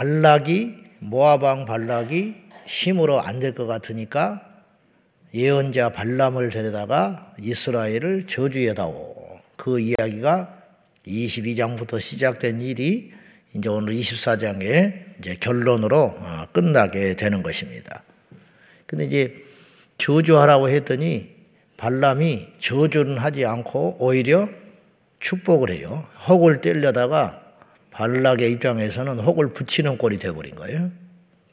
발락이 모아방 발락이 힘으로 안 될 것 같으니까 예언자 발람을 데려다가 이스라엘을 저주해다오. 그 이야기가 22장부터 시작된 일이 이제 오늘 24장의 이제 결론으로 어, 끝나게 되는 것입니다. 근데 이제 저주하라고 했더니 발람이 저주는 하지 않고 오히려 축복을 해요. 혹을 떼려다가 발락의 입장에서는 혹을 붙이는 꼴이 되어버린 거예요.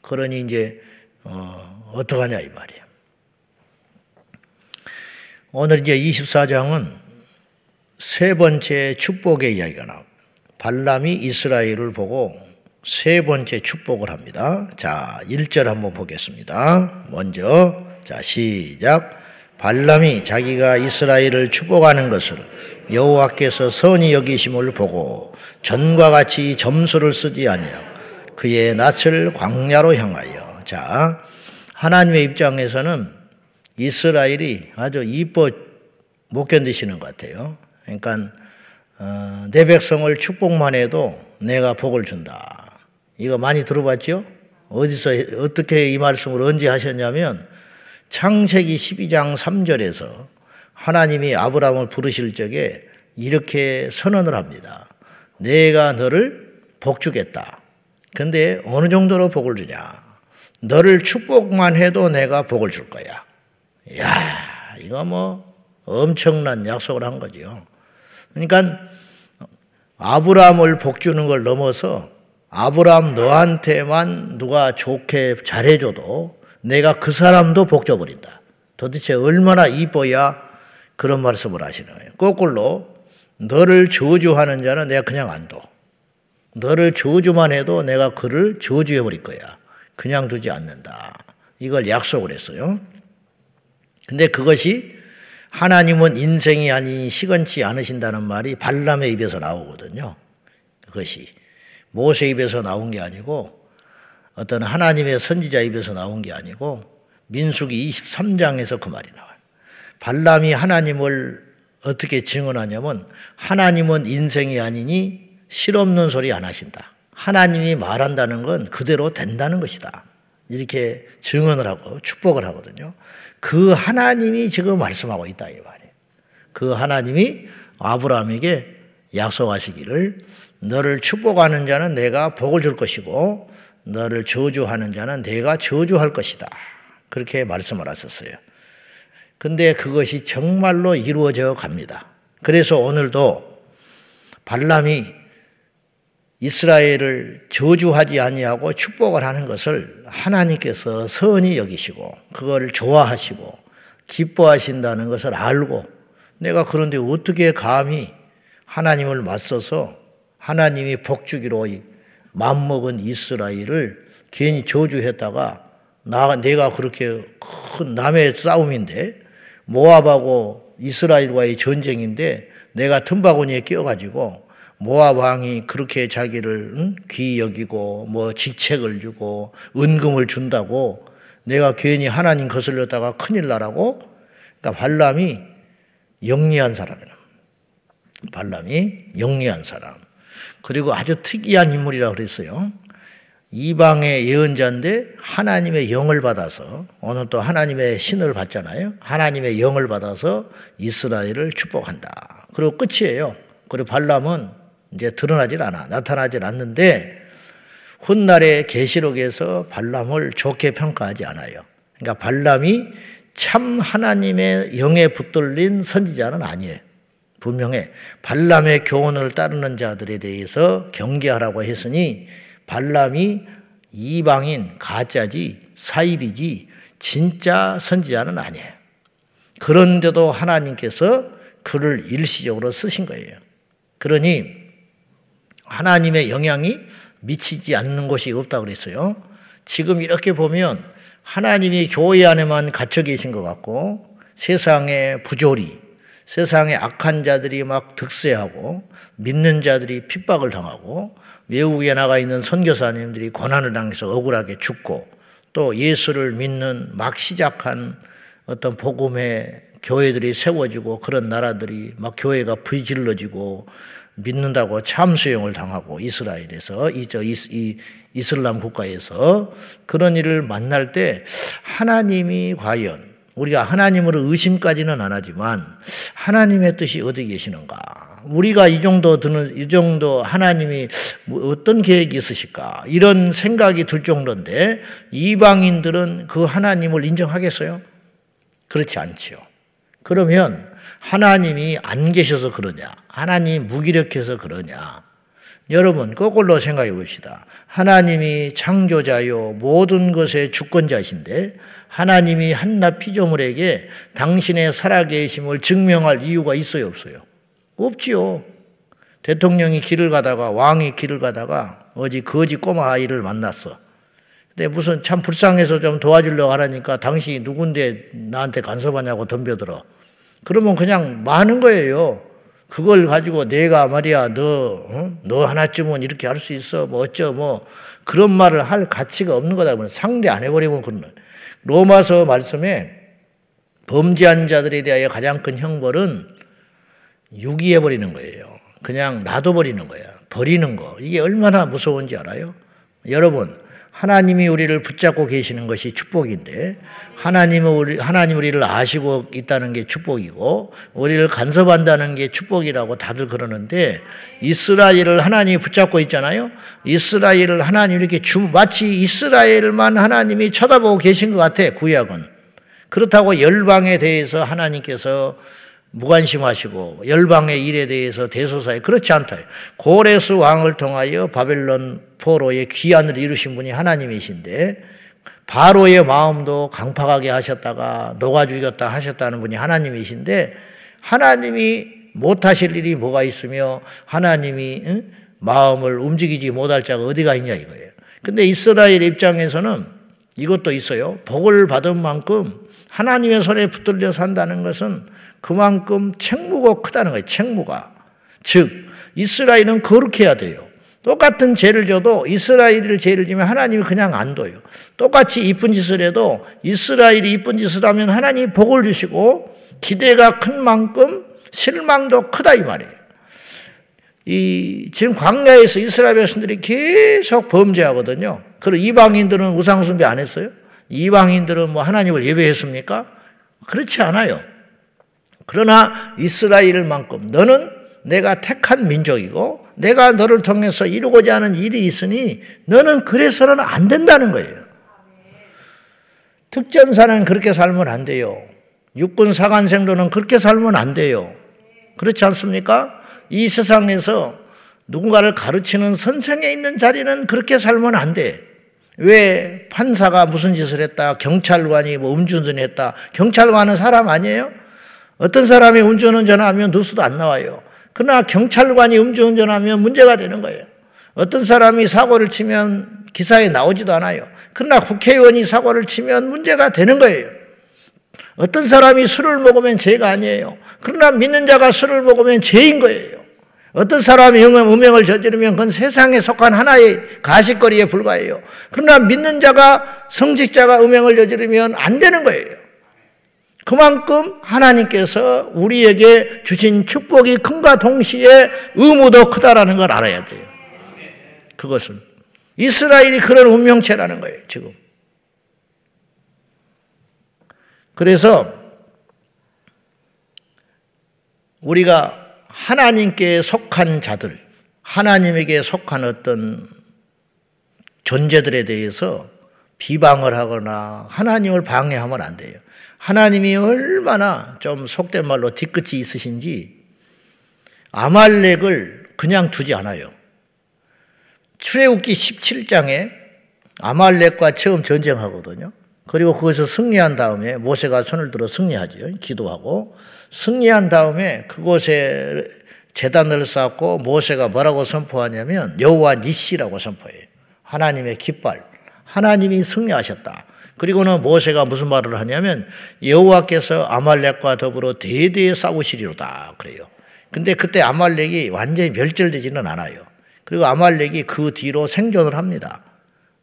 그러니 이제 어, 어떡하냐 이 말이에요. 오늘 이제 24장은 세 번째 축복의 이야기가 나옵니다. 발람이 이스라엘을 보고 세 번째 축복을 합니다. 자, 1절 한번 보겠습니다. 먼저, 자, 시작. 발람이 자기가 이스라엘을 축복하는 것을 여호와께서 선히 여기심을 보고 전과 같이 점수를 쓰지 아니하고 그의 낯을 광야로 향하여 자 하나님의 입장에서는 이스라엘이 아주 이뻐 못 견디시는 것 같아요. 그러니까 어, 내 백성을 축복만 해도 내가 복을 준다. 이거 많이 들어봤죠? 어디서 어떻게 이 말씀을 언제 하셨냐면 창세기 12장 3절에서 하나님이 아브라함을 부르실 적에 이렇게 선언을 합니다. 내가 너를 복 주겠다. 근데 어느 정도로 복을 주냐? 너를 축복만 해도 내가 복을 줄 거야. 야, 이거 뭐 엄청난 약속을 한 거죠. 그러니까 아브라함을 복 주는 걸 넘어서 아브라함 너한테만 누가 좋게 잘해줘도 내가 그 사람도 복 줘버린다. 도대체 얼마나 이뻐야 그런 말씀을 하시는 거예요. 거꾸로 너를 저주하는 자는 내가 그냥 안 둬. 너를 저주만 해도 내가 그를 저주해 버릴 거야. 그냥 두지 않는다. 이걸 약속을 했어요. 근데 그것이 하나님은 인생이 아닌 시건치 않으신다는 말이 발람의 입에서 나오거든요. 그것이 모세 입에서 나온 게 아니고 어떤 하나님의 선지자 입에서 나온 게 아니고 민수기 23장에서 그 말이 나와요. 발람이 하나님을 어떻게 증언하냐면 하나님은 인생이 아니니 실없는 소리 안 하신다. 하나님이 말한다는 건 그대로 된다는 것이다. 이렇게 증언을 하고 축복을 하거든요. 그 하나님이 지금 말씀하고 있다 이 말이에요. 그 하나님이 아브라함에게 약속하시기를 너를 축복하는 자는 내가 복을 줄 것이고 너를 저주하는 자는 내가 저주할 것이다. 그렇게 말씀을 하셨어요. 근데 그것이 정말로 이루어져 갑니다. 그래서 오늘도 발람이 이스라엘을 저주하지 아니하고 축복을 하는 것을 하나님께서 선히 여기시고 그걸 좋아하시고 기뻐하신다는 것을 알고 내가 그런데 어떻게 감히 하나님을 맞서서 하나님이 복주기로 맘먹은 이스라엘을 괜히 저주했다가 나, 내가 그렇게 큰 남의 싸움인데 모압하고 이스라엘과의 전쟁인데 내가 틈바구니에 끼어가지고 모압 왕이 그렇게 자기를 응? 귀 여기고 뭐 직책을 주고 은금을 준다고 내가 괜히 하나님 거슬렸다가 큰일 나라고 그러니까 발람이 영리한 사람이라. 발람이 영리한 사람. 그리고 아주 특이한 인물이라고 그랬어요. 이방의 예언자인데 하나님의 영을 받아서 오늘 또 하나님의 신을 받잖아요. 하나님의 영을 받아서 이스라엘을 축복한다. 그리고 끝이에요. 그리고 발람은 이제 드러나질 않아. 나타나질 않는데 훗날의 계시록에서 발람을 좋게 평가하지 않아요. 그러니까 발람이 참 하나님의 영에 붙들린 선지자는 아니에요. 분명해. 발람의 교훈을 따르는 자들에 대해서 경계하라고 했으니 발람이 이방인 가짜지 사입이지 진짜 선지자는 아니에요. 그런데도 하나님께서 그를 일시적으로 쓰신 거예요. 그러니 하나님의 영향이 미치지 않는 곳이 없다고 그랬어요. 지금 이렇게 보면 하나님이 교회 안에만 갇혀 계신 것 같고 세상의 부조리, 세상의 악한 자들이 막 득세하고 믿는 자들이 핍박을 당하고 외국에 나가 있는 선교사님들이 고난을 당해서 억울하게 죽고 또 예수를 믿는 막 시작한 어떤 복음의 교회들이 세워지고 그런 나라들이 막 교회가 부질러지고 믿는다고 참수형을 당하고 이스라엘에서 이저 이, 이슬람 국가에서 그런 일을 만날 때 하나님이 과연 우리가 하나님으로 의심까지는 안 하지만 하나님의 뜻이 어디 계시는가? 우리가 이 정도 드는 이 정도 하나님이 뭐 어떤 계획이 있으실까? 이런 생각이 들 정도인데 이방인들은 그 하나님을 인정하겠어요? 그렇지 않지요. 그러면 하나님이 안 계셔서 그러냐? 하나님 무기력해서 그러냐? 여러분, 거꾸로 생각해 봅시다. 하나님이 창조자요, 모든 것의 주권자이신데, 하나님이 한낱 피조물에게 당신의 살아계심을 증명할 이유가 있어요, 없어요? 없지요. 대통령이 길을 가다가, 왕이 길을 가다가, 어지 거지 꼬마 아이를 만났어. 근데 무슨 참 불쌍해서 좀 도와주려고 하라니까 당신이 누군데 나한테 간섭하냐고 덤벼들어. 그러면 그냥 많은 거예요. 그걸 가지고 내가 말이야 너, 어? 너 하나쯤은 이렇게 할 수 있어 뭐 어쩌 뭐 그런 말을 할 가치가 없는 거다 보면 상대 안 해버리면 그런 로마서 말씀에 범죄한 자들에 대하여 가장 큰 형벌은 유기해 버리는 거예요. 그냥 놔둬버리는 거야. 버리는 거. 이게 얼마나 무서운지 알아요? 여러분, 하나님이 우리를 붙잡고 계시는 것이 축복인데 하나님은 우리 하나님 우리를 아시고 있다는 게 축복이고 우리를 간섭한다는 게 축복이라고 다들 그러는데 이스라엘을 하나님이 붙잡고 있잖아요. 이스라엘을 하나님 이렇게 주 마치 이스라엘만 하나님이 쳐다보고 계신 것 같아 구약은 그렇다고 열방에 대해서 하나님께서 무관심하시고 열방의 일에 대해서 대소사에 그렇지 않다. 고레스 왕을 통하여 바벨론 포로의 귀환을 이루신 분이 하나님이신데 바로의 마음도 강팍하게 하셨다가 녹아 죽였다 하셨다는 분이 하나님이신데 하나님이 못하실 일이 뭐가 있으며 하나님이 응? 마음을 움직이지 못할 자가 어디가 있냐 이거예요. 근데 이스라엘 입장에서는 이것도 있어요. 복을 받은 만큼 하나님의 손에 붙들려 산다는 것은 그만큼 책무가 크다는 거예요. 책무가. 즉 이스라엘은 거룩해야 돼요. 똑같은 죄를 져도 이스라엘을 죄를 지면 하나님이 그냥 안 둬요. 똑같이 이쁜 짓을 해도 이스라엘이 이쁜 짓을 하면 하나님이 복을 주시고 기대가 큰 만큼 실망도 크다 이 말이에요. 이 지금 광야에서 이스라엘 백성들이 계속 범죄하거든요. 그리고 이방인들은 우상 숭배 안 했어요? 이방인들은 뭐 하나님을 예배했습니까? 그렇지 않아요. 그러나 이스라엘만큼 너는 내가 택한 민족이고 내가 너를 통해서 이루고자 하는 일이 있으니 너는 그래서는 안 된다는 거예요. 특전사는 그렇게 살면 안 돼요. 육군 사관생도는 그렇게 살면 안 돼요. 그렇지 않습니까? 이 세상에서 누군가를 가르치는 선생에 있는 자리는 그렇게 살면 안 돼. 왜 판사가 무슨 짓을 했다, 경찰관이 뭐 음주운전 했다. 경찰관은 사람 아니에요? 어떤 사람이 음주운전하면 뉴스도 안 나와요. 그러나 경찰관이 음주운전하면 문제가 되는 거예요. 어떤 사람이 사고를 치면 기사에 나오지도 않아요. 그러나 국회의원이 사고를 치면 문제가 되는 거예요. 어떤 사람이 술을 먹으면 죄가 아니에요. 그러나 믿는 자가 술을 먹으면 죄인 거예요. 어떤 사람이 음행을 저지르면 그건 세상에 속한 하나의 가식거리에 불과해요. 그러나 믿는 자가 성직자가 음행을 저지르면 안 되는 거예요. 그만큼 하나님께서 우리에게 주신 축복이 큰과 동시에 의무도 크다라는 걸 알아야 돼요. 그것은 이스라엘이 그런 운명체라는 거예요, 지금. 그래서 우리가 하나님께 속한 자들, 하나님에게 속한 어떤 존재들에 대해서 비방을 하거나 하나님을 방해하면 안 돼요. 하나님이 얼마나 좀 속된 말로 뒤끝이 있으신지 아말렉을 그냥 두지 않아요. 출애굽기 17장에 아말렉과 처음 전쟁하거든요. 그리고 거기서 승리한 다음에 모세가 손을 들어 승리하죠. 기도하고 승리한 다음에 그곳에 재단을 쌓고 모세가 뭐라고 선포하냐면 여호와 니시라고 선포해요. 하나님의 깃발. 하나님이 승리하셨다. 그리고는 모세가 무슨 말을 하냐면 여호와께서 아말렉과 더불어 대대에 싸우시리로다 그래요. 근데 그때 아말렉이 완전히 멸절되지는 않아요. 그리고 아말렉이 그 뒤로 생존을 합니다.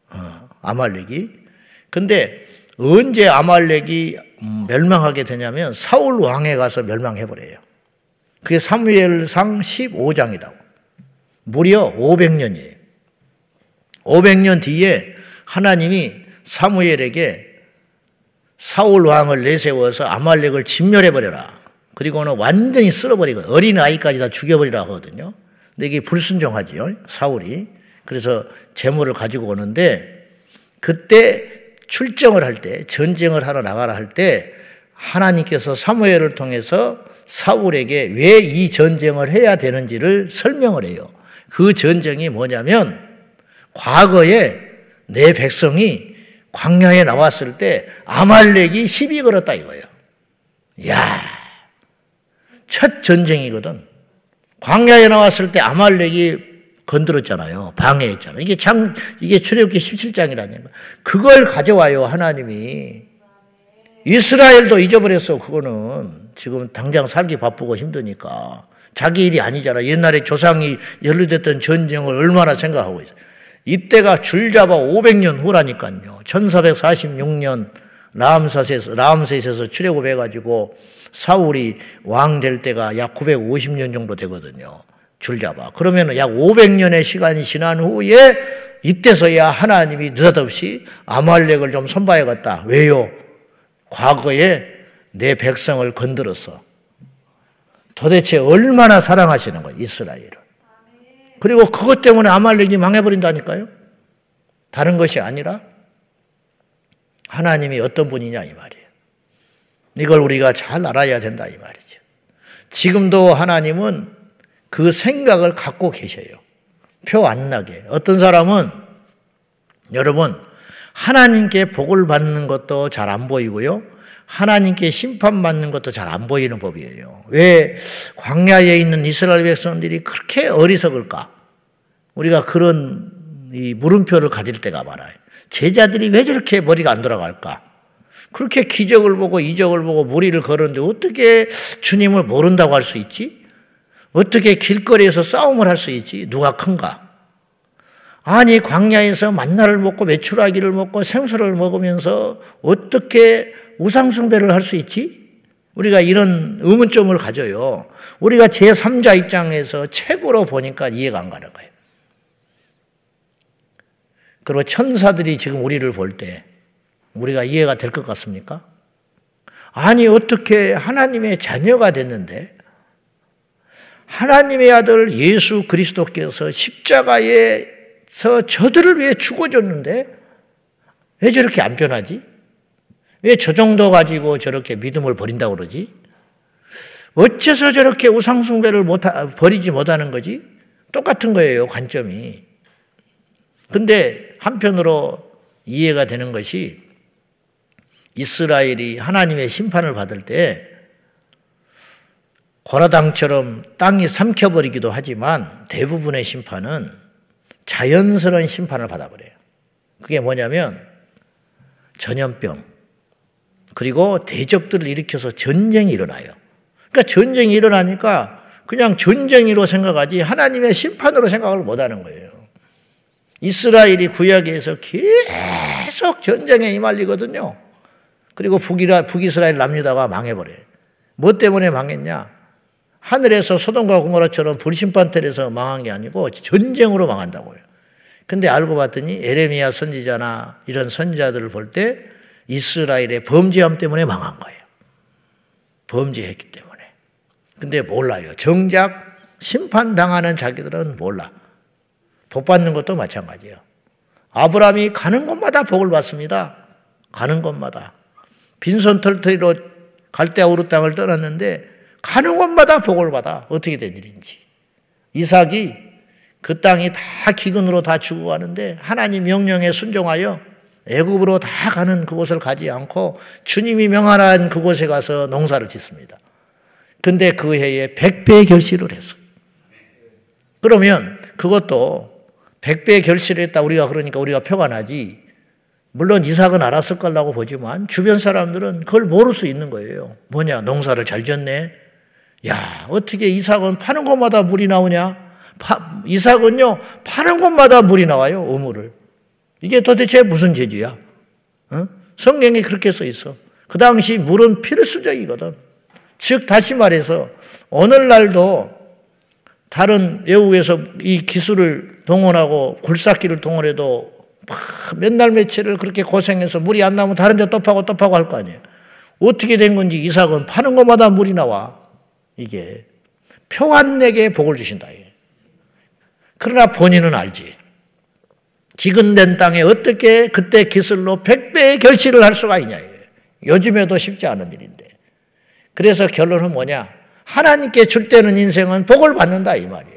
어, 아말렉이. 근데 언제 아말렉이 멸망하게 되냐면 사울 왕에 가서 멸망해 버려요. 그게 사무엘상 15장이다. 무려 500년이에요. 500년 뒤에 하나님이 사무엘에게 사울 왕을 내세워서 아말렉을 진멸해 버려라. 그리고는 완전히 쓸어버리고 어린 아이까지 다 죽여버리라 하거든요. 근데 이게 불순종하지요. 사울이. 그래서 재물을 가지고 오는데 그때 출정을 할 때, 전쟁을 하러 나가라 할 때 하나님께서 사무엘을 통해서 사울에게 왜 이 전쟁을 해야 되는지를 설명을 해요. 그 전쟁이 뭐냐면 과거에 내 백성이 광야에 나왔을 때 아말렉이 시비 걸었다 이거예요. 야, 첫 전쟁이거든. 광야에 나왔을 때 아말렉이 건드렸잖아요. 방해했잖아요. 이게 참, 이게 출애굽기 17장이라는 거. 그걸 가져와요, 하나님이. 이스라엘도 잊어버렸어, 그거는. 지금 당장 살기 바쁘고 힘드니까. 자기 일이 아니잖아. 옛날에 조상이 연루됐던 전쟁을 얼마나 생각하고 있어. 이때가 줄잡아 500년 후라니까요. 1446년 라암셋에서, 라암셋에서 출애굽해가지고 사울이 왕 될 때가 약 950년 정도 되거든요. 줄잡아. 그러면 약 500년의 시간이 지난 후에 이때서야 하나님이 느닷없이 아말렉을 좀 손봐야겠다. 왜요? 과거에 내 백성을 건드렸어. 도대체 얼마나 사랑하시는 거예요, 이스라엘을. 그리고 그것 때문에 아말렉이 망해버린다니까요. 다른 것이 아니라 하나님이 어떤 분이냐 이 말이에요. 이걸 우리가 잘 알아야 된다 이 말이죠. 지금도 하나님은 그 생각을 갖고 계셔요. 표 안 나게. 어떤 사람은 여러분 하나님께 복을 받는 것도 잘 안 보이고요. 하나님께 심판받는 것도 잘 안 보이는 법이에요. 왜 광야에 있는 이스라엘 백성들이 그렇게 어리석을까? 우리가 그런 이 물음표를 가질 때가 많아요. 제자들이 왜 저렇게 머리가 안 돌아갈까? 그렇게 기적을 보고 이적을 보고 무리를 걸었는데 어떻게 주님을 모른다고 할 수 있지? 어떻게 길거리에서 싸움을 할 수 있지? 누가 큰가? 아니, 광야에서 만나를 먹고 메추라기를 먹고 생수를 먹으면서 어떻게 우상숭배를 할 수 있지? 우리가 이런 의문점을 가져요. 우리가 제3자 입장에서 책으로 보니까 이해가 안 가는 거예요. 그리고 천사들이 지금 우리를 볼 때 우리가 이해가 될 것 같습니까? 아니, 어떻게 하나님의 자녀가 됐는데 하나님의 아들 예수 그리스도께서 십자가에서 저들을 위해 죽어줬는데 왜 저렇게 안 변하지? 왜 저 정도 가지고 저렇게 믿음을 버린다고 그러지? 어째서 저렇게 우상숭배를 못 버리지 못하는 거지? 똑같은 거예요, 관점이. 근데 한편으로 이해가 되는 것이 이스라엘이 하나님의 심판을 받을 때 고라당처럼 땅이 삼켜버리기도 하지만 대부분의 심판은 자연스러운 심판을 받아버려요. 그게 뭐냐면 전염병, 그리고 대적들을 일으켜서 전쟁이 일어나요. 그러니까 전쟁이 일어나니까 그냥 전쟁이로 생각하지 하나님의 심판으로 생각을 못 하는 거예요. 이스라엘이 구약에서 계속 전쟁에 임할리거든요. 그리고 북이라, 북이스라엘 남유다가 망해버려요. 뭐 때문에 망했냐? 하늘에서 소돔과 고모라처럼 불심판 텔에서 망한 게 아니고 전쟁으로 망한다고요. 근데 알고 봤더니 에레미야 선지자나 이런 선지자들을 볼 때 이스라엘의 범죄함 때문에 망한 거예요. 범죄했기 때문에. 근데 몰라요. 정작 심판당하는 자기들은 몰라. 복 받는 것도 마찬가지예요. 아브라함이 가는 곳마다 복을 받습니다. 가는 곳마다. 빈손 털터리로 갈대아 우르 땅을 떠났는데 가는 곳마다 복을 받아. 어떻게 된 일인지. 이삭이 그 땅이 다 기근으로 다 죽어가는데 하나님 명령에 순종하여 애굽으로 다 가는 그곳을 가지 않고 주님이 명하란 그곳에 가서 농사를 짓습니다. 근데 그 해에 백배의 결실을 했어. 그러면 그것도 백배의 결실을 했다 우리가 그러니까 우리가 표가 나지. 물론 이삭은 알았을 거라고 보지만 주변 사람들은 그걸 모를 수 있는 거예요. 뭐냐 농사를 잘 지었네. 야, 어떻게 이삭은 파는 곳마다 물이 나오냐? 파, 이삭은요, 파는 곳마다 물이 나와요, 우물을. 이게 도대체 무슨 재주야? 어? 성경에 그렇게 써 있어. 그 당시 물은 필수적이거든. 즉, 다시 말해서, 오늘날도 다른 외국에서 이 기술을 동원하고 굴삭기를 동원해도 몇날 며칠을 그렇게 고생해서 물이 안 나오면 다른 데 또 파고 또 파고 할 거 아니에요. 어떻게 된 건지 이삭은 파는 것마다 물이 나와. 이게 평안내게 복을 주신다. 그러나 본인은 알지. 기근된 땅에 어떻게 그때 기술로 백배의 결실을 할 수가 있냐. 요즘에도 쉽지 않은 일인데. 그래서 결론은 뭐냐? 하나님께 줄 때는 인생은 복을 받는다 이 말이에요.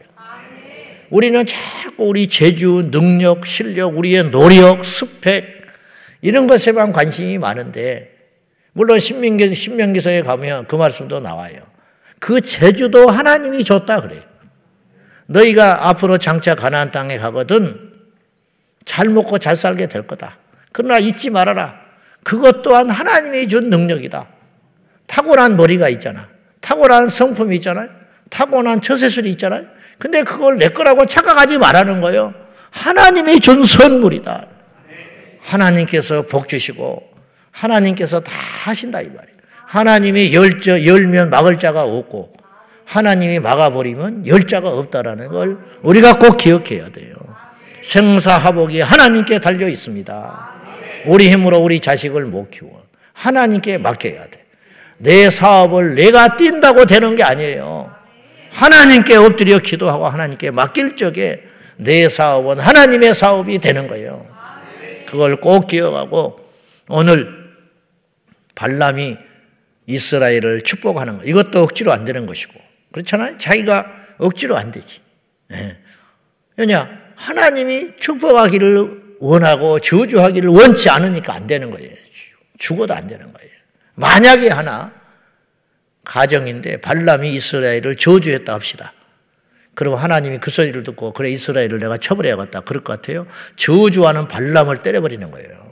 우리는 자꾸 우리 재주, 능력, 실력, 우리의 노력, 스펙 이런 것에만 관심이 많은데 물론 신명기, 신명기서에 가면 그 말씀도 나와요. 그 재주도 하나님이 줬다 그래요. 너희가 앞으로 장차 가나안 땅에 가거든 잘 먹고 잘 살게 될 거다. 그러나 잊지 말아라. 그것 또한 하나님이 준 능력이다. 타고난 머리가 있잖아. 타고난 성품이 있잖아요. 타고난 처세술이 있잖아요. 근데 그걸 내 거라고 착각하지 말라는 거예요. 하나님이 준 선물이다. 하나님께서 복 주시고 하나님께서 다 하신다 이 말이에요. 하나님이 열저 열면 막을 자가 없고 하나님이 막아버리면 열 자가 없다라는 걸 우리가 꼭 기억해야 돼요. 생사하복이 하나님께 달려 있습니다. 우리 힘으로 우리 자식을 못 키워. 하나님께 맡겨야 돼. 내 사업을 내가 뛴다고 되는 게 아니에요. 하나님께 엎드려 기도하고 하나님께 맡길 적에 내 사업은 하나님의 사업이 되는 거예요. 그걸 꼭 기억하고 오늘 발람이 이스라엘을 축복하는 거 이것도 억지로 안 되는 것이고 그렇잖아요. 자기가 억지로 안 되지. 네. 왜냐 하나님이 축복하기를 원하고 저주하기를 원치 않으니까 안 되는 거예요. 죽어도 안 되는 거예요. 만약에 하나 가정인데 발람이 이스라엘을 저주했다 합시다. 그럼 하나님이 그 소리를 듣고 그래 이스라엘을 내가 처벌해야겠다 그럴 것 같아요. 저주하는 발람을 때려버리는 거예요.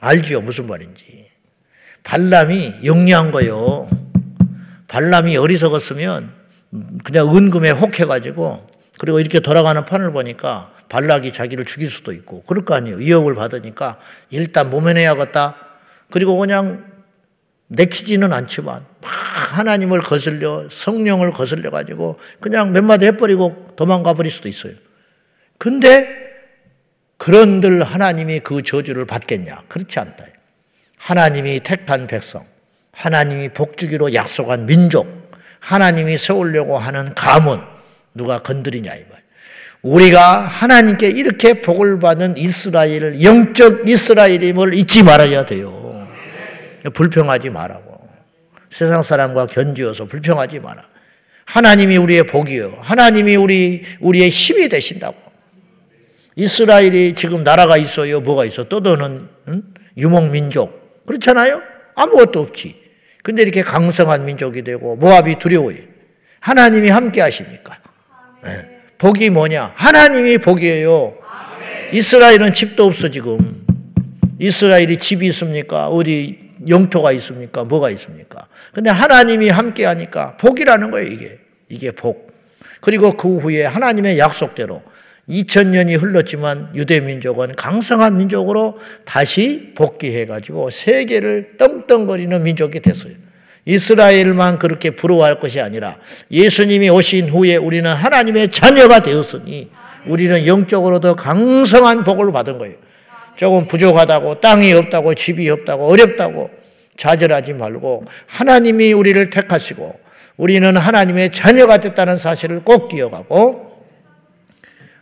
알지요 무슨 말인지. 발람이 영리한 거요. 발람이 어리석었으면 그냥 은금에 혹해가지고 그리고 이렇게 돌아가는 판을 보니까 발락이 자기를 죽일 수도 있고 그럴 거 아니에요. 위협을 받으니까 일단 모면해야겠다. 그리고 그냥 내키지는 않지만 막 하나님을 거슬려 성령을 거슬려 가지고 그냥 몇 마디 해버리고 도망가 버릴 수도 있어요. 근데 그런들 하나님이 그 저주를 받겠냐? 그렇지 않다. 하나님이 택한 백성, 하나님이 복주기로 약속한 민족, 하나님이 세우려고 하는 가문 누가 건드리냐 이 말. 우리가 하나님께 이렇게 복을 받는 이스라엘, 영적 이스라엘임을 잊지 말아야 돼요. 불평하지 말라고. 세상 사람과 견지어서 불평하지 마라. 하나님이 우리의 복이요. 하나님이 우리, 우리의 힘이 되신다고. 이스라엘이 지금 나라가 있어요. 뭐가 있어? 떠도는 응? 유목민족. 그렇잖아요? 아무것도 없지. 근데 이렇게 강성한 민족이 되고 모압이 두려워요. 하나님이 함께 하십니까? 네. 복이 뭐냐? 하나님이 복이에요. 이스라엘은 집도 없어 지금. 이스라엘이 집이 있습니까? 어디 영토가 있습니까? 뭐가 있습니까? 근데 하나님이 함께 하니까 복이라는 거예요, 이게. 이게 복. 그리고 그 후에 하나님의 약속대로 2000년이 흘렀지만 유대 민족은 강성한 민족으로 다시 복귀해가지고 세계를 떵떵거리는 민족이 됐어요. 이스라엘만 그렇게 부러워할 것이 아니라 예수님이 오신 후에 우리는 하나님의 자녀가 되었으니 우리는 영적으로 더 강성한 복을 받은 거예요. 조금 부족하다고 땅이 없다고 집이 없다고 어렵다고 좌절하지 말고 하나님이 우리를 택하시고 우리는 하나님의 자녀가 됐다는 사실을 꼭 기억하고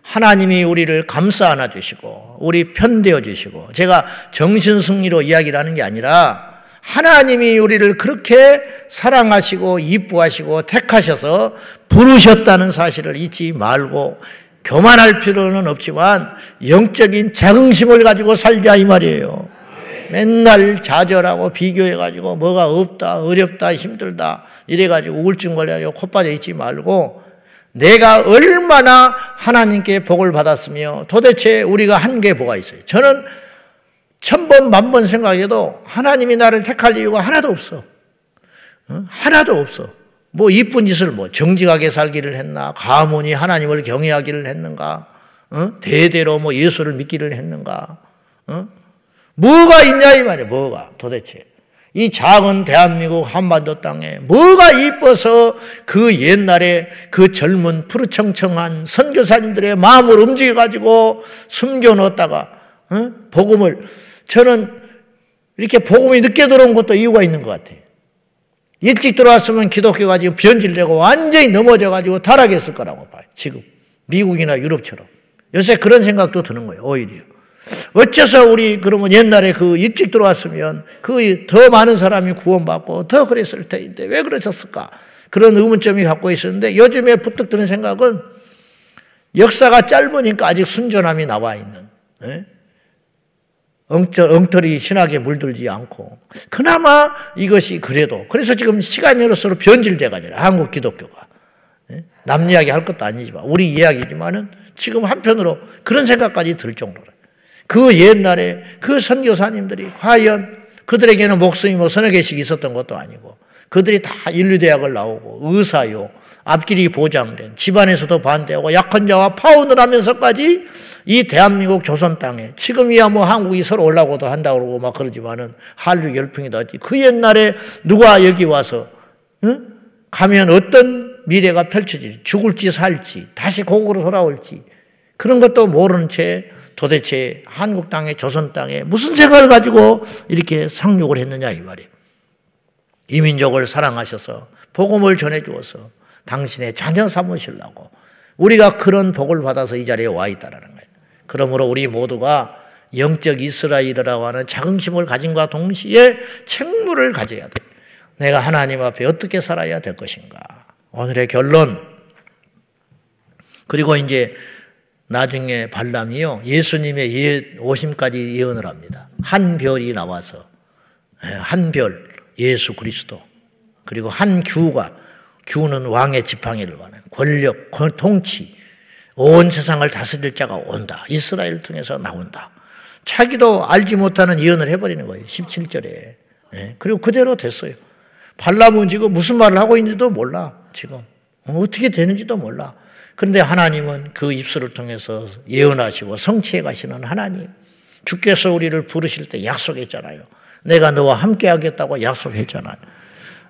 하나님이 우리를 감싸 안아 주시고 우리 편되어 주시고 제가 정신 승리로 이야기를 하는 게 아니라 하나님이 우리를 그렇게 사랑하시고 이뻐하시고 택하셔서 부르셨다는 사실을 잊지 말고 교만할 필요는 없지만 영적인 자긍심을 가지고 살자 이 말이에요. 맨날 좌절하고 비교해가지고 뭐가 없다, 어렵다, 힘들다 이래가지고 우울증 걸려가지고 코 빠져 있지 말고 내가 얼마나 하나님께 복을 받았으며 도대체 우리가 한 게 뭐가 있어요. 저는 천 번, 만번 생각해도 하나님이 나를 택할 이유가 하나도 없어. 어? 하나도 없어. 뭐 이쁜 짓을 뭐 정직하게 살기를 했나, 가문이 하나님을 경외하기를 했는가, 어? 대대로 뭐 예수를 믿기를 했는가, 어? 뭐가 있냐 이 말이야, 뭐가 도대체. 이 작은 대한민국 한반도 땅에 뭐가 이뻐서 그 옛날에 그 젊은 푸르청청한 선교사님들의 마음을 움직여 가지고 숨겨 놓았다가 어? 복음을 저는 이렇게 복음이 늦게 들어온 것도 이유가 있는 것 같아요. 일찍 들어왔으면 기독교가 지금 변질되고 완전히 넘어져 가지고 타락했을 거라고 봐요. 지금 미국이나 유럽처럼 요새 그런 생각도 드는 거예요. 오히려 어째서 우리 그러면 옛날에 그 일찍 들어왔으면 그 더 많은 사람이 구원받고 더 그랬을 텐데 왜 그러셨을까? 그런 의문점이 갖고 있었는데 요즘에 부뜩 드는 생각은 역사가 짧으니까 아직 순전함이 나와 있는 예? 엉터리 신학에 물들지 않고 그나마 이것이 그래도 그래서 지금 시간이 흘러서 변질돼 가지고 한국 기독교가 예? 남 이야기 할 것도 아니지만 우리 이야기지만은 지금 한편으로 그런 생각까지 들 정도로 그 옛날에 그 선교사님들이 과연 그들에게는 목숨이 뭐 서너 개씩 있었던 것도 아니고 그들이 다 인류대학을 나오고 의사요 앞길이 보장된 집안에서도 반대하고 약한 자와 파혼을 하면서까지 이 대한민국 조선 땅에 지금이야 뭐 한국이 서로 올라고도 한다고 그러고 막 그러지만은 한류 열풍이 나지 그 옛날에 누가 여기 와서 응? 가면 어떤 미래가 펼쳐질지 죽을지 살지 다시 고국으로 돌아올지 그런 것도 모르는 채 도대체 한국 땅에 조선 땅에 무슨 생각을 가지고 이렇게 상륙을 했느냐 이 말이에요. 이민족을 사랑하셔서 복음을 전해 주어서 당신의 자녀 삼으시려고 우리가 그런 복을 받아서 이 자리에 와 있다라는 거예요. 그러므로 우리 모두가 영적 이스라엘이라고 하는 자긍심을 가진과 동시에 책무를 가져야 돼. 내가 하나님 앞에 어떻게 살아야 될 것인가. 오늘의 결론. 그리고 이제 나중에 발람이요. 예수님의 예, 오심까지 예언을 합니다. 한 별이 나와서 예, 한 별, 예수 그리스도. 그리고 한 규가 규는 왕의 지팡이를 말하는 권력, 통치, 온 세상을 다스릴 자가 온다. 이스라엘을 통해서 나온다. 자기도 알지 못하는 예언을 해버리는 거예요. 17절에. 예, 그리고 그대로 됐어요. 발람은 지금 무슨 말을 하고 있는지도 몰라. 지금. 어떻게 되는지도 몰라. 그런데 하나님은 그 입술을 통해서 예언하시고 성취해 가시는 하나님. 주께서 우리를 부르실 때 약속했잖아요. 내가 너와 함께 하겠다고 약속했잖아요.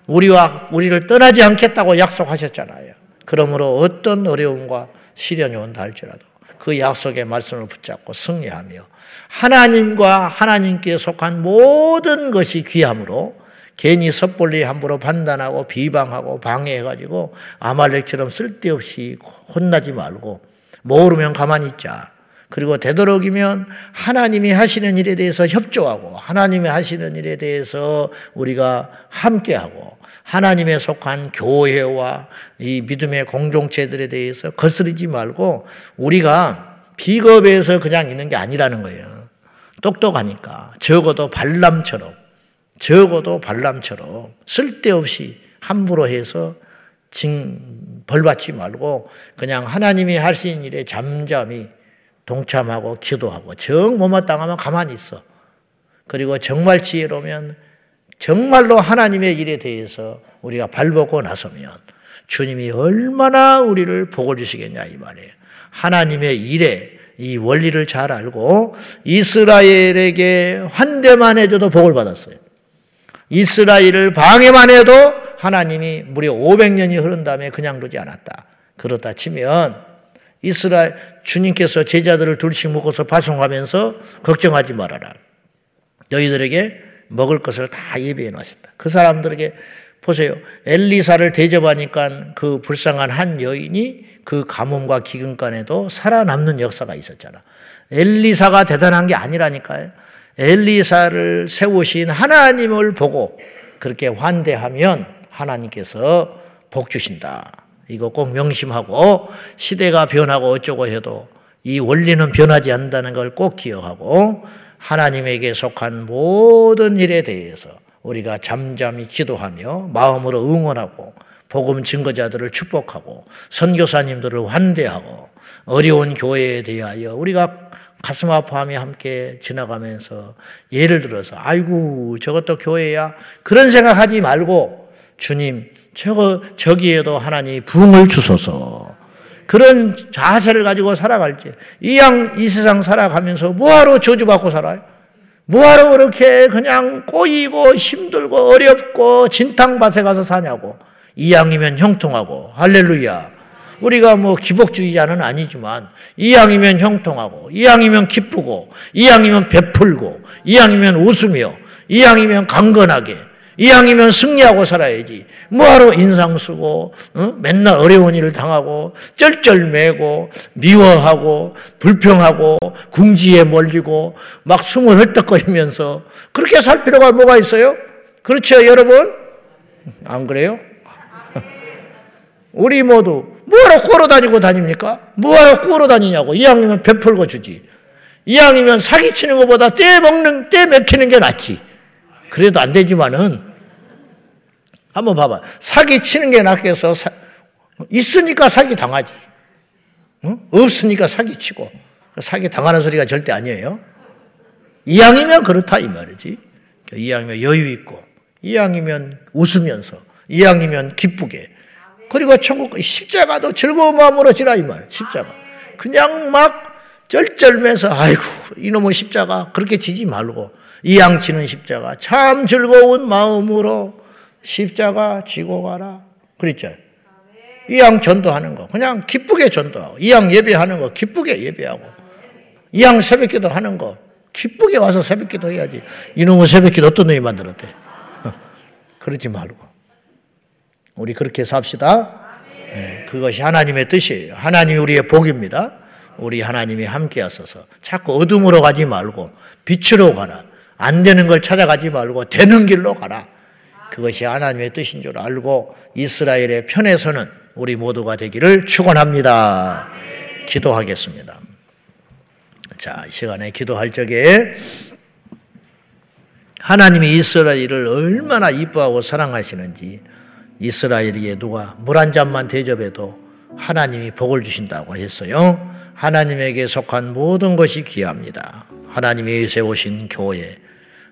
우리와 우리를 떠나지 않겠다고 약속하셨잖아요. 그러므로 어떤 어려움과 시련이 온다 할지라도 그 약속의 말씀을 붙잡고 승리하며 하나님과 하나님께 속한 모든 것이 귀함으로 괜히 섣불리 함부로 판단하고 비방하고 방해해가지고 아말렉처럼 쓸데없이 혼나지 말고 모르면 가만히 있자. 그리고 되도록이면 하나님이 하시는 일에 대해서 협조하고 하나님이 하시는 일에 대해서 우리가 함께하고 하나님에 속한 교회와 이 믿음의 공동체들에 대해서 거스르지 말고 우리가 비겁해서 그냥 있는 게 아니라는 거예요. 똑똑하니까 적어도 발람처럼 적어도 발람처럼 쓸데없이 함부로 해서 징, 벌받지 말고 그냥 하나님이 하신 일에 잠잠히 동참하고 기도하고 정 못마땅하면 가만히 있어. 그리고 정말 지혜로면 정말로 하나님의 일에 대해서 우리가 발벗고 나서면 주님이 얼마나 우리를 복을 주시겠냐 이 말이에요. 하나님의 일에 이 원리를 잘 알고 이스라엘에게 환대만 해줘도 복을 받았어요. 이스라엘을 방해만 해도 하나님이 무려 500년이 흐른 다음에 그냥 두지 않았다. 그렇다 치면 이스라엘 주님께서 제자들을 둘씩 묶어서 파송하면서 걱정하지 말아라. 너희들에게 먹을 것을 다 예비해 놓으셨다. 그 사람들에게 보세요. 엘리사를 대접하니까 그 불쌍한 한 여인이 그 가뭄과 기근간에도 살아남는 역사가 있었잖아. 엘리사가 대단한 게 아니라니까요. 엘리사를 세우신 하나님을 보고 그렇게 환대하면 하나님께서 복 주신다. 이거 꼭 명심하고 시대가 변하고 어쩌고 해도 이 원리는 변하지 않는다는 걸 꼭 기억하고 하나님에게 속한 모든 일에 대해서 우리가 잠잠히 기도하며 마음으로 응원하고 복음 증거자들을 축복하고 선교사님들을 환대하고 어려운 교회에 대하여 우리가 가슴 아파하며 함께 지나가면서 예를 들어서 아이고 저것도 교회야. 그런 생각하지 말고 주님 저거 저기에도 하나님 부흥을 주소서 그런 자세를 가지고 살아갈지 이양 이 세상 살아가면서 뭐하러 저주받고 살아요? 뭐하러 그렇게 그냥 꼬이고 힘들고 어렵고 진탕밭에 가서 사냐고. 이왕이면 형통하고 할렐루야. 우리가 뭐 기복주의자는 아니지만 이왕이면 형통하고 이왕이면 기쁘고 이왕이면 베풀고 이왕이면 웃으며 이왕이면 강건하게 이왕이면 승리하고 살아야지. 뭐하러 인상 쓰고 어? 맨날 어려운 일을 당하고 쩔쩔매고 미워하고 불평하고 궁지에 몰리고 막 숨을 헐떡거리면서 그렇게 살 필요가 뭐가 있어요? 그렇죠, 여러분? 안 그래요? 우리 모두 뭐하러 꾸러 다니고 다닙니까? 뭐하러 꾸러 다니냐고. 이왕이면 베풀고 주지. 이왕이면 사기치는 것보다 떼 먹는, 떼 맥히는 게 낫지. 그래도 안 되지만은 한번 봐봐. 사기 치는 게 낫겠어. 사, 있으니까 사기 당하지. 응? 없으니까 사기 치고. 사기 당하는 소리가 절대 아니에요. 이왕이면 그렇다 이 말이지. 이왕이면 여유 있고, 이왕이면 웃으면서, 이왕이면 기쁘게. 그리고 천국 십자가도 즐거운 마음으로 지라 이 말. 십자가. 그냥 막 쩔쩔매서 아이고 이놈의 십자가 그렇게 지지 말고 이양 치는 십자가 참 즐거운 마음으로 십자가 지고 가라. 그랬죠. 이양 전도하는 거 그냥 기쁘게 전도하고 이양 예배하는 거 기쁘게 예배하고 이양 새벽기도 하는 거 기쁘게 와서 새벽기도 해야지. 이놈의 새벽기도 어떤 놈이 만들었대. 그러지 말고 우리 그렇게 삽시다. 네, 그것이 하나님의 뜻이에요. 하나님이 우리의 복입니다. 우리 하나님이 함께 하소서. 자꾸 어둠으로 가지 말고 빛으로 가라. 안 되는 걸 찾아가지 말고 되는 길로 가라. 그것이 하나님의 뜻인 줄 알고 이스라엘의 편에서는 우리 모두가 되기를 축원합니다. 기도하겠습니다. 자, 이 시간에 기도할 적에 하나님이 이스라엘을 얼마나 이뻐하고 사랑하시는지 이스라엘에게 누가 물 한 잔만 대접해도 하나님이 복을 주신다고 했어요. 하나님에게 속한 모든 것이 귀합니다. 하나님이 세우신 교회,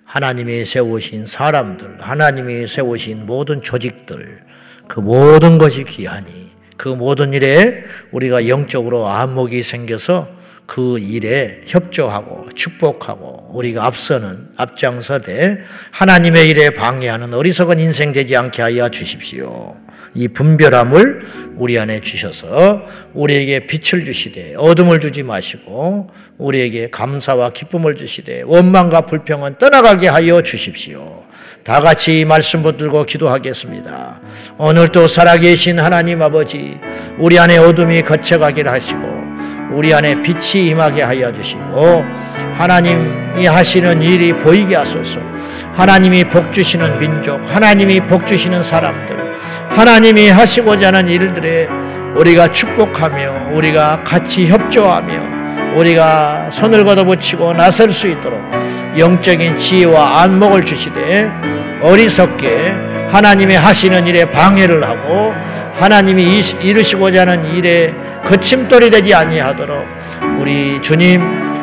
하나님이 세우신 사람들, 하나님이 세우신 모든 조직들, 그 모든 것이 귀하니 그 모든 일에 우리가 영적으로 안목이 생겨서 그 일에 협조하고 축복하고 우리가 앞서는 앞장서되 하나님의 일에 방해하는 어리석은 인생 되지 않게 하여 주십시오. 이 분별함을 우리 안에 주셔서 우리에게 빛을 주시되 어둠을 주지 마시고 우리에게 감사와 기쁨을 주시되 원망과 불평은 떠나가게 하여 주십시오. 다 같이 말씀 붙들고 기도하겠습니다. 오늘도 살아계신 하나님 아버지, 우리 안에 어둠이 거쳐가게 하시고, 우리 안에 빛이 임하게 하여 주시고, 하나님이 하시는 일이 보이게 하소서. 하나님이 복 주시는 민족, 하나님이 복 주시는 사람들, 하나님이 하시고자 하는 일들에 우리가 축복하며 우리가 같이 협조하며 우리가 손을 걷어붙이고 나설 수 있도록 영적인 지혜와 안목을 주시되 어리석게 하나님의 하시는 일에 방해를 하고 하나님이 이루시고자 하는 일에 거침돌이 되지 아니하도록 우리 주님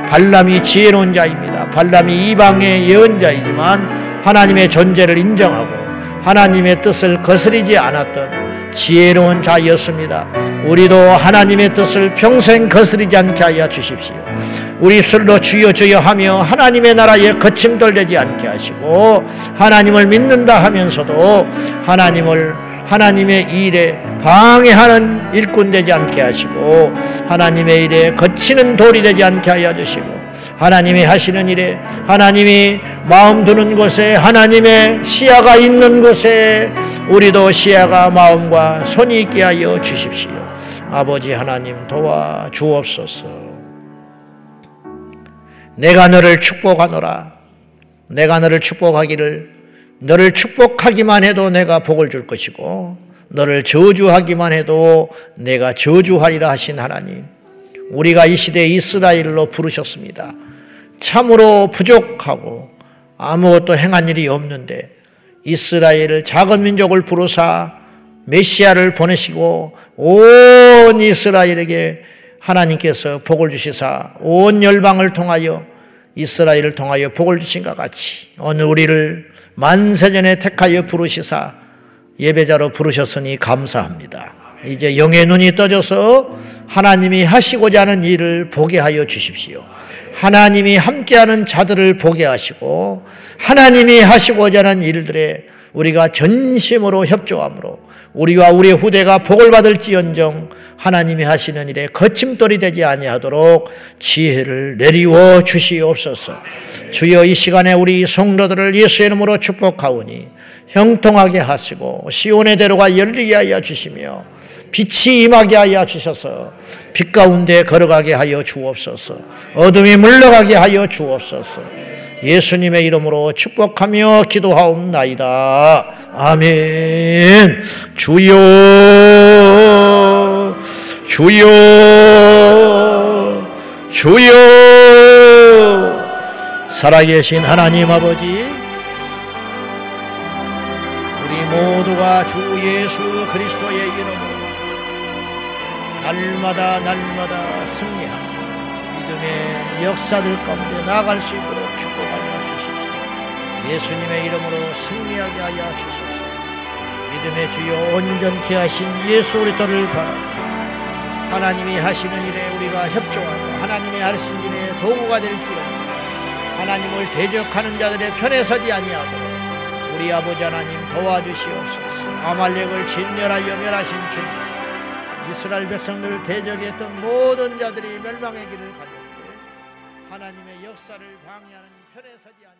발람이 지혜로운 자입니다. 발람이 이방의 예언자이지만 하나님의 존재를 인정하고 하나님의 뜻을 거스리지 않았던 지혜로운 자였습니다. 우리도 하나님의 뜻을 평생 거스리지 않게 하여 주십시오. 우리 입술로 주여 주여 하며 하나님의 나라에 거침돌되지 않게 하시고 하나님을 믿는다 하면서도 하나님을 하나님의 일에 방해하는 일꾼 되지 않게 하시고 하나님의 일에 거치는 돌이 되지 않게 하여 주시고 하나님이 하시는 일에 하나님이 마음 두는 곳에 하나님의 시야가 있는 곳에 우리도 시야가 마음과 손이 있게 하여 주십시오. 아버지 하나님 도와 주옵소서. 내가 너를 축복하노라. 내가 너를 축복하기를 너를 축복하기만 해도 내가 복을 줄 것이고 너를 저주하기만 해도 내가 저주하리라 하신 하나님. 우리가 이 시대 이스라엘로 부르셨습니다. 참으로 부족하고 아무것도 행한 일이 없는데 이스라엘을 작은 민족을 부르사 메시아를 보내시고 온 이스라엘에게 하나님께서 복을 주시사 온 열방을 통하여 이스라엘을 통하여 복을 주신 것 같이 오늘 우리를 만세전에 택하여 부르시사 예배자로 부르셨으니 감사합니다. 이제 영의 눈이 떠져서 하나님이 하시고자 하는 일을 보게 하여 주십시오. 하나님이 함께하는 자들을 보게 하시고 하나님이 하시고자 하는 일들에 우리가 전심으로 협조함으로 우리와 우리의 후대가 복을 받을지언정 하나님이 하시는 일에 거침돌이 되지 아니하도록 지혜를 내리워 주시옵소서. 주여 이 시간에 우리 성도들을 예수의 이름으로 축복하오니 형통하게 하시고 시온의 대로가 열리게 하여 주시며 빛이 임하게 하여 주셔서 빛 가운데 걸어가게 하여 주옵소서. 어둠이 물러가게 하여 주옵소서. 예수님의 이름으로 축복하며 기도하옵나이다. 아멘. 주여, 주여, 주여. 살아계신 하나님 아버지, 모두가 주 예수 그리스도의 이름으로 날마다 날마다 승리하고 믿음의 역사들 가운데 나아갈 수 있도록 축복하여 주십시오. 예수님의 이름으로 승리하게 하여 주소서. 믿음의 주여 온전케 하신 예수 그리스도를 바라고 하나님이 하시는 일에 우리가 협조하고 하나님이 하시는 일에 도구가 될지어다. 하나님을 대적하는 자들의 편에 서지 아니하도록 우리 아버지 하나님 도와주시옵소서. 아말렉을 진멸하여 멸하신 주님. 이스라엘 백성들을 대적했던 모든 자들이 멸망의 길을 가졌고 하나님의 역사를 방해하는 편에 서지 아니하도록